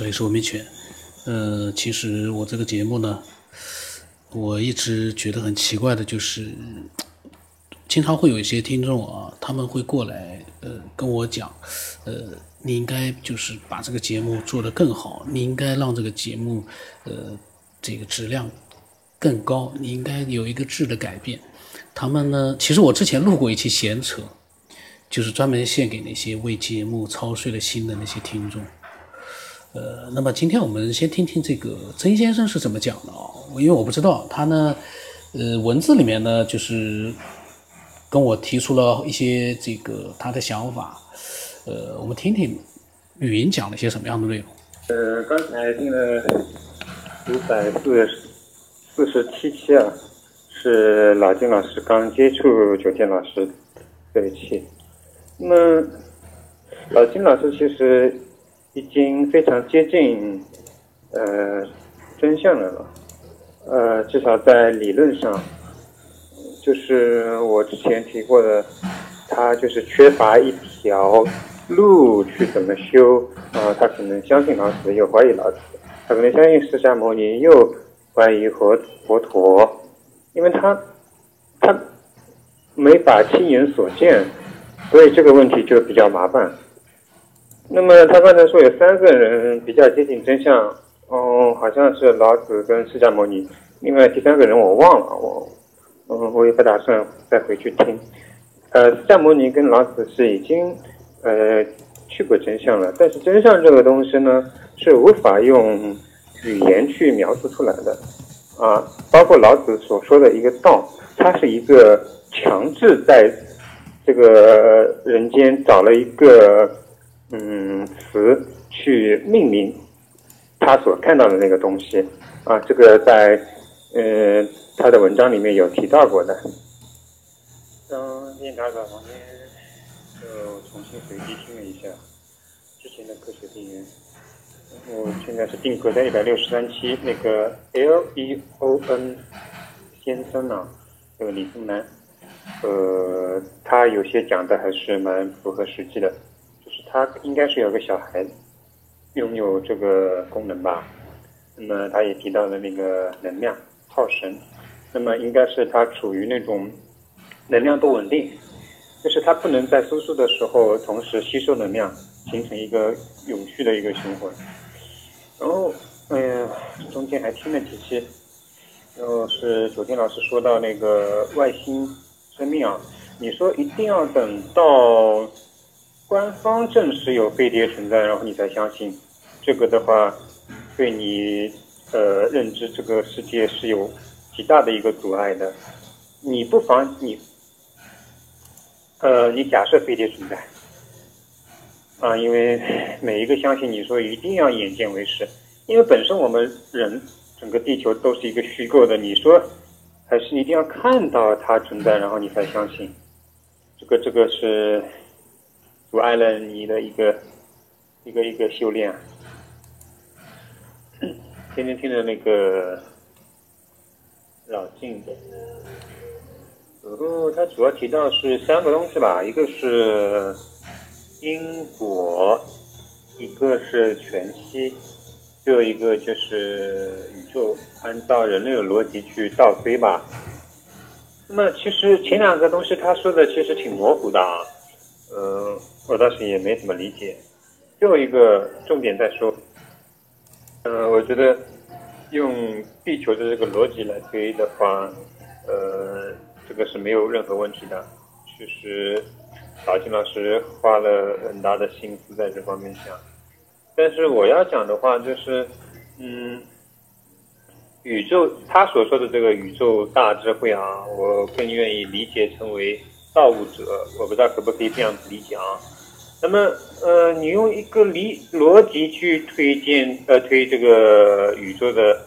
这里是文明犬。呃，其实我这个节目呢，我一直觉得很奇怪的，就是经常会有一些听众啊，他们会过来呃跟我讲，呃，你应该就是把这个节目做得更好，你应该让这个节目呃这个质量更高，你应该有一个质的改变。他们呢，其实我之前录过一期闲扯，就是专门献给那些为节目操碎了心的那些听众。呃，那么今天我们先听听这个曾先生是怎么讲的啊？因为我不知道他呢，呃，文字里面呢就是跟我提出了一些这个他的想法，呃，我们听听语音讲了些什么样的内容。呃，刚才听了五百四四十七期啊，是老金老师刚接触九天老师这一期。那么老金老师其实。已经非常接近，呃，真相了，呃，至少在理论上，就是我之前提过的，他就是缺乏一条路去怎么修啊，他可能相信老子，又怀疑老子，他可能相信释迦牟尼，又怀疑佛佛陀，因为他他没法亲眼所见，所以这个问题就比较麻烦。那么他刚才说有三个人比较接近真相，嗯，好像是老子跟释迦牟尼，另外第三个人我忘了，我，嗯，我也不打算再回去听。呃，释迦牟尼跟老子是已经呃去过真相了，但是真相这个东西呢是无法用语言去描述出来的，啊，包括老子所说的一个道，它是一个强制在这个人间找了一个。嗯，词去命名他所看到的那个东西啊，这个在呃他的文章里面有提到过的。刚念打稿旁边就重新回击听了一下之前的科学定源，我现在是定格在一百六十三期那个 L E O N 先生啊，这个李松南，呃，他有些讲的还是蛮符合实际的。他应该是有个小孩拥有这个功能吧，那么他也提到了那个能量耗神，那么应该是他处于那种能量不稳定，就是他不能在输出的时候同时吸收能量，形成一个永续的一个循环。然后，哎呀，中间还听了几期，然后是昨天老师说到那个外星生命啊，你说一定要等到。官方证实有飞碟存在，然后你才相信，这个的话，对你呃认知这个世界是有极大的一个阻碍的。你不妨你呃你假设飞碟存在啊，因为每一个相信你说一定要眼见为实，因为本身我们人整个地球都是一个虚构的，你说还是一定要看到它存在，然后你才相信，这个这个是。阻碍了你的一个一个一个修炼。天天听着那个老静的，然后他主要提到是三个东西吧，一个是因果，一个是全息，最后一个就是宇宙按照人类的逻辑去倒推吧。那么其实前两个东西他说的其实挺模糊的啊，嗯。我倒是也没怎么理解，最后一个重点再说。嗯，我觉得用地球的这个逻辑来推的话，呃，这个是没有任何问题的。其实，老金老师花了很大的心思在这方面想。但是我要讲的话就是，嗯，宇宙他所说的这个宇宙大智慧啊，我更愿意理解成为造物者。我不知道可不可以这样子理解啊？那么，呃，你用一个理逻辑去推荐，呃，推这个宇宙的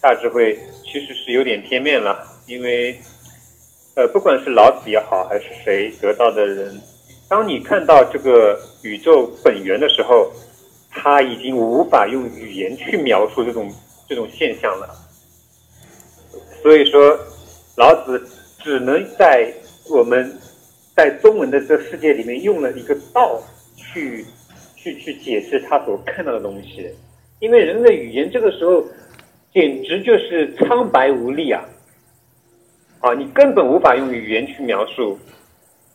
大智慧，其实是有点片面了。因为，呃，不管是老子也好，还是谁得到的人，当你看到这个宇宙本源的时候，他已经无法用语言去描述这种这种现象了。所以说，老子只能在我们在中文的这世界里面用了一个道。去去去解释他所看到的东西，因为人的语言这个时候简直就是苍白无力啊！啊，你根本无法用语言去描述。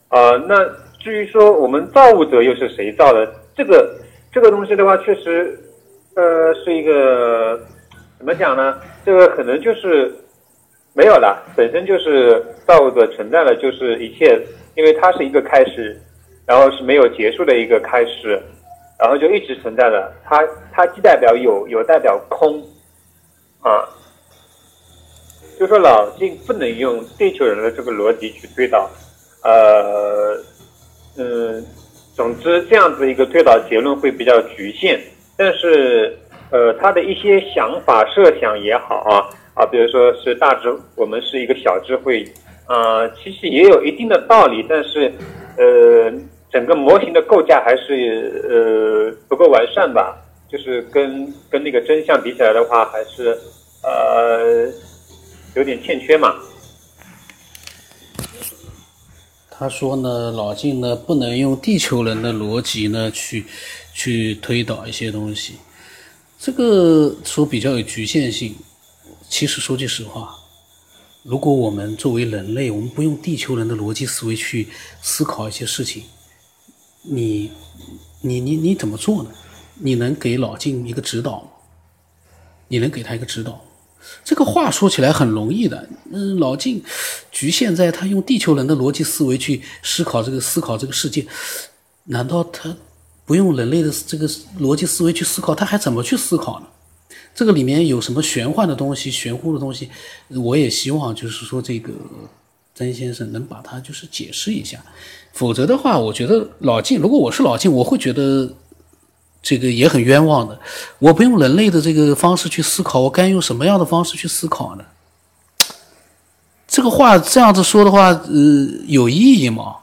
啊，那至于说我们造物者又是谁造的？这个这个东西的话，确实，呃，是一个怎么讲呢？这个可能就是没有了，本身就是造物者存在了，就是一切，因为它是一个开始，然后是没有结束的一个开始。然后就一直存在的，它它既代表有，有代表空，啊，就说老静不能用地球人的这个逻辑去推导，呃，嗯，总之这样子一个推导结论会比较局限，但是呃，他的一些想法设想也好啊啊，比如说是大智，我们是一个小智慧，啊，其实也有一定的道理，但是呃。整个模型的构架还是呃不够完善吧，就是跟跟那个真相比起来的话，还是呃有点欠缺嘛。他说呢，老晋呢不能用地球人的逻辑呢去去推导一些东西，这个说比较有局限性。其实说句实话，如果我们作为人类，我们不用地球人的逻辑思维去思考一些事情。你，你你你怎么做呢？你能给老晋一个指导吗？你能给他一个指导？这个话说起来很容易的。嗯，老晋局限在他用地球人的逻辑思维去思考这个思考这个世界，难道他不用人类的这个逻辑思维去思考，他还怎么去思考呢？这个里面有什么玄幻的东西、玄乎的东西？我也希望就是说这个。曾先生能把它就是解释一下，否则的话，我觉得老晋，如果我是老晋，我会觉得这个也很冤枉的。我不用人类的这个方式去思考，我该用什么样的方式去思考呢？这个话这样子说的话，呃，有意义吗？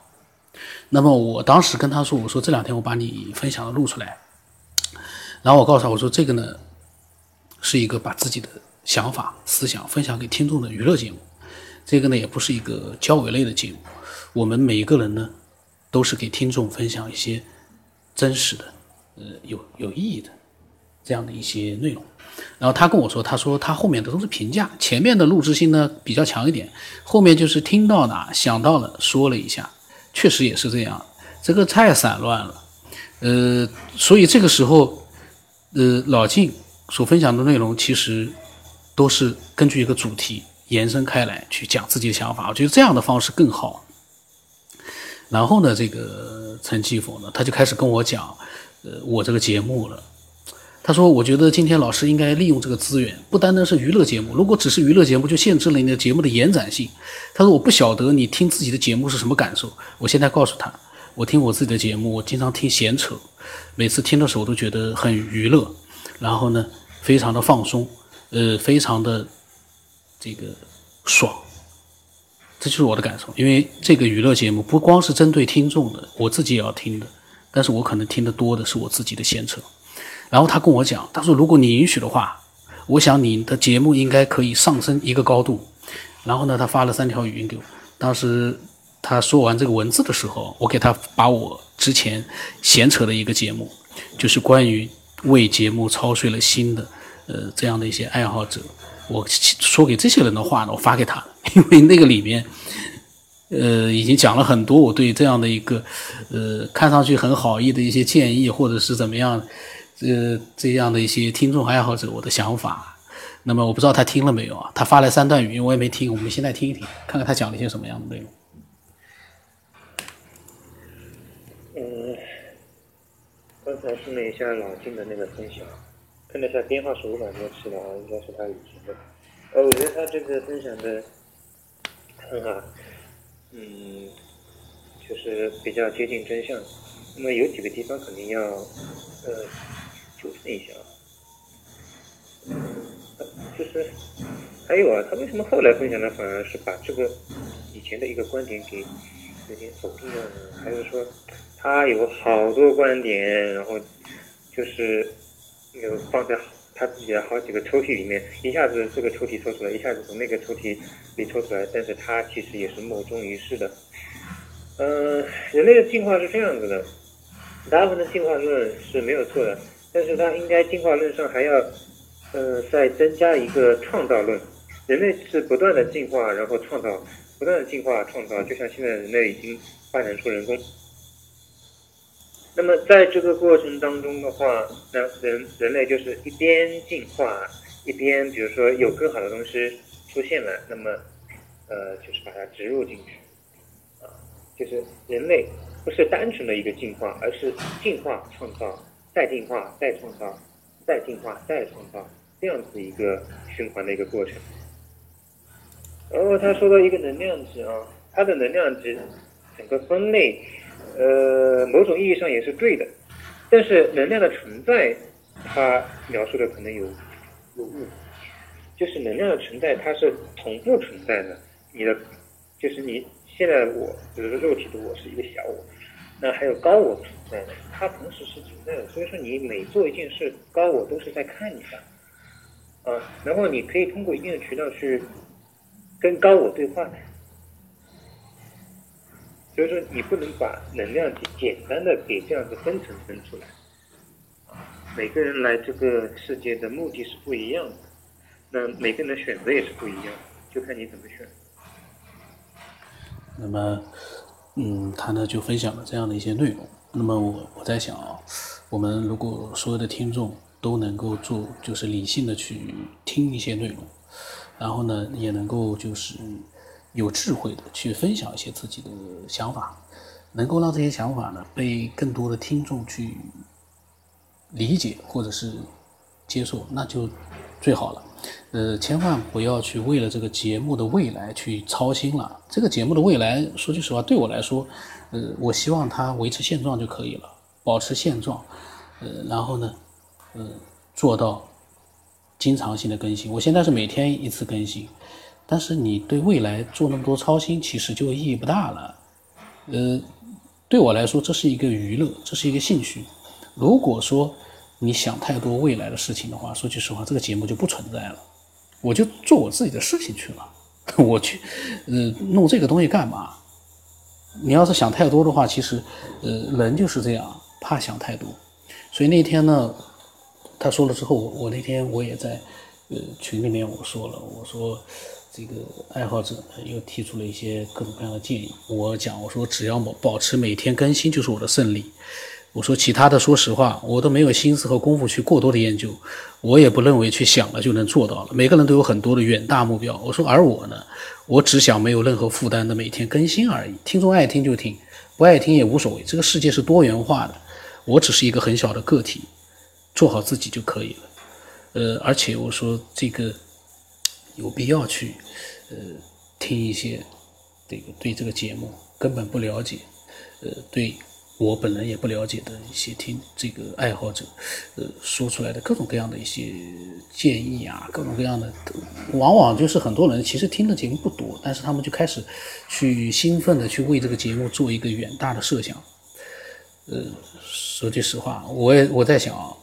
那么我当时跟他说，我说这两天我把你分享的录出来，然后我告诉他，我说这个呢是一个把自己的想法思想分享给听众的娱乐节目。这个呢也不是一个交尾类的节目，我们每一个人呢，都是给听众分享一些真实的、呃有有意义的这样的一些内容。然后他跟我说，他说他后面的都是评价，前面的录制性呢比较强一点，后面就是听到哪想到了说了一下，确实也是这样，这个太散乱了。呃，所以这个时候，呃，老晋所分享的内容其实都是根据一个主题。延伸开来去讲自己的想法，我觉得这样的方式更好。然后呢，这个陈继佛呢，他就开始跟我讲，呃，我这个节目了。他说：“我觉得今天老师应该利用这个资源，不单单是娱乐节目。如果只是娱乐节目，就限制了你的节目的延展性。”他说：“我不晓得你听自己的节目是什么感受。我现在告诉他，我听我自己的节目，我经常听闲扯，每次听的时候都觉得很娱乐，然后呢，非常的放松，呃，非常的。”这个爽，这就是我的感受。因为这个娱乐节目不光是针对听众的，我自己也要听的。但是我可能听得多的是我自己的闲扯。然后他跟我讲，他说如果你允许的话，我想你的节目应该可以上升一个高度。然后呢，他发了三条语音给我。当时他说完这个文字的时候，我给他把我之前闲扯的一个节目，就是关于为节目操碎了心的，呃，这样的一些爱好者。我说给这些人的话呢，我发给他，因为那个里面，呃，已经讲了很多我对这样的一个，呃，看上去很好意的一些建议，或者是怎么样，呃，这样的一些听众爱好者我的想法。那么我不知道他听了没有啊？他发来三段语音，我也没听。我们现在听一听，看看他讲了一些什么样的内容。嗯，刚才听了一下老金的那个分享。看了一下编号是五百多期的啊，应该是他以前的。呃，我觉得他这个分享的很好，嗯，就是比较接近真相。那么有几个地方肯定要呃纠正一下啊。就是还有啊，他为什么后来分享的反而是把这个以前的一个观点给有点否定了呢？还是说他有好多观点，然后就是。有放在他自己的好几个抽屉里面，一下子这个抽屉抽出来，一下子从那个抽屉里抽出来，但是他其实也是莫衷一是的。嗯，人类的进化是这样子的，大部分的进化论是没有错的，但是它应该进化论上还要，呃，再增加一个创造论。人类是不断的进化，然后创造，不断的进化创造，就像现在人类已经发展出人工。那么在这个过程当中的话，那人人类就是一边进化，一边比如说有更好的东西出现了，那么，呃，就是把它植入进去，啊，就是人类不是单纯的一个进化，而是进化创造，再进化再创造，再进化再创造这样子一个循环的一个过程。然后他说到一个能量值啊，它的能量值整个分类。呃，某种意义上也是对的，但是能量的存在，它描述的可能有有误，就是能量的存在它是同步存在的。你的就是你现在我，比如说肉体的我是一个小我，那还有高我存在的，它同时是存在的。所以说你每做一件事，高我都是在看你的，啊，然后你可以通过一定的渠道去跟高我对话。所以说，你不能把能量体简单的给这样子分层分出来，每个人来这个世界的目的是不一样的，那每个人的选择也是不一样，就看你怎么选。那么，嗯，他呢就分享了这样的一些内容。那么我我在想啊，我们如果所有的听众都能够做，就是理性的去听一些内容，然后呢，也能够就是。有智慧的去分享一些自己的想法，能够让这些想法呢被更多的听众去理解或者是接受，那就最好了。呃，千万不要去为了这个节目的未来去操心了。这个节目的未来，说句实话，对我来说，呃，我希望它维持现状就可以了，保持现状。呃，然后呢，呃，做到经常性的更新。我现在是每天一次更新。但是你对未来做那么多操心，其实就意义不大了。呃，对我来说，这是一个娱乐，这是一个兴趣。如果说你想太多未来的事情的话，说句实话，这个节目就不存在了。我就做我自己的事情去了。我去，呃，弄这个东西干嘛？你要是想太多的话，其实，呃，人就是这样，怕想太多。所以那天呢，他说了之后，我那天我也在呃群里面我说了，我说。这个爱好者又提出了一些各种各样的建议。我讲，我说只要保保持每天更新就是我的胜利。我说其他的，说实话，我都没有心思和功夫去过多的研究。我也不认为去想了就能做到了。每个人都有很多的远大目标。我说而我呢，我只想没有任何负担的每天更新而已。听众爱听就听，不爱听也无所谓。这个世界是多元化的，我只是一个很小的个体，做好自己就可以了。呃，而且我说这个。有必要去，呃，听一些这个对这个节目根本不了解，呃，对我本人也不了解的一些听这个爱好者，呃，说出来的各种各样的一些建议啊，各种各样的，往往就是很多人其实听的节目不多，但是他们就开始去兴奋的去为这个节目做一个远大的设想，呃，说句实话，我也我在想。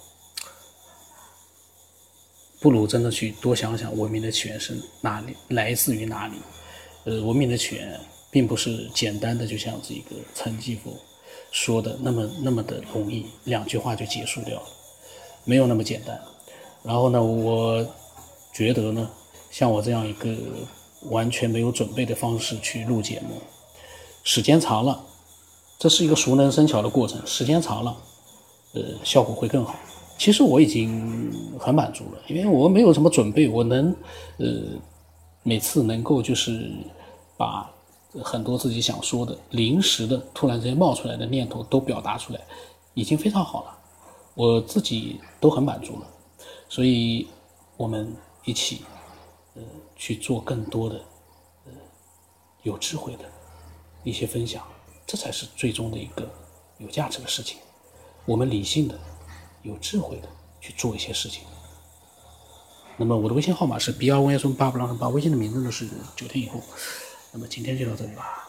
不如真的去多想想文明的起源是哪里，来自于哪里。呃，文明的起源并不是简单的，就像这个陈继福说的那么那么的容易，两句话就结束掉了，没有那么简单。然后呢，我觉得呢，像我这样一个完全没有准备的方式去录节目，时间长了，这是一个熟能生巧的过程，时间长了，呃，效果会更好。其实我已经很满足了，因为我没有什么准备，我能，呃，每次能够就是把很多自己想说的、临时的、突然之间冒出来的念头都表达出来，已经非常好了，我自己都很满足了。所以，我们一起，呃，去做更多的，呃，有智慧的一些分享，这才是最终的一个有价值的事情。我们理性的。有智慧的去做一些事情。那么我的微信号码是 B 二 Y 幺八八八，微信的名字呢是九天以后。那么今天就到这里吧。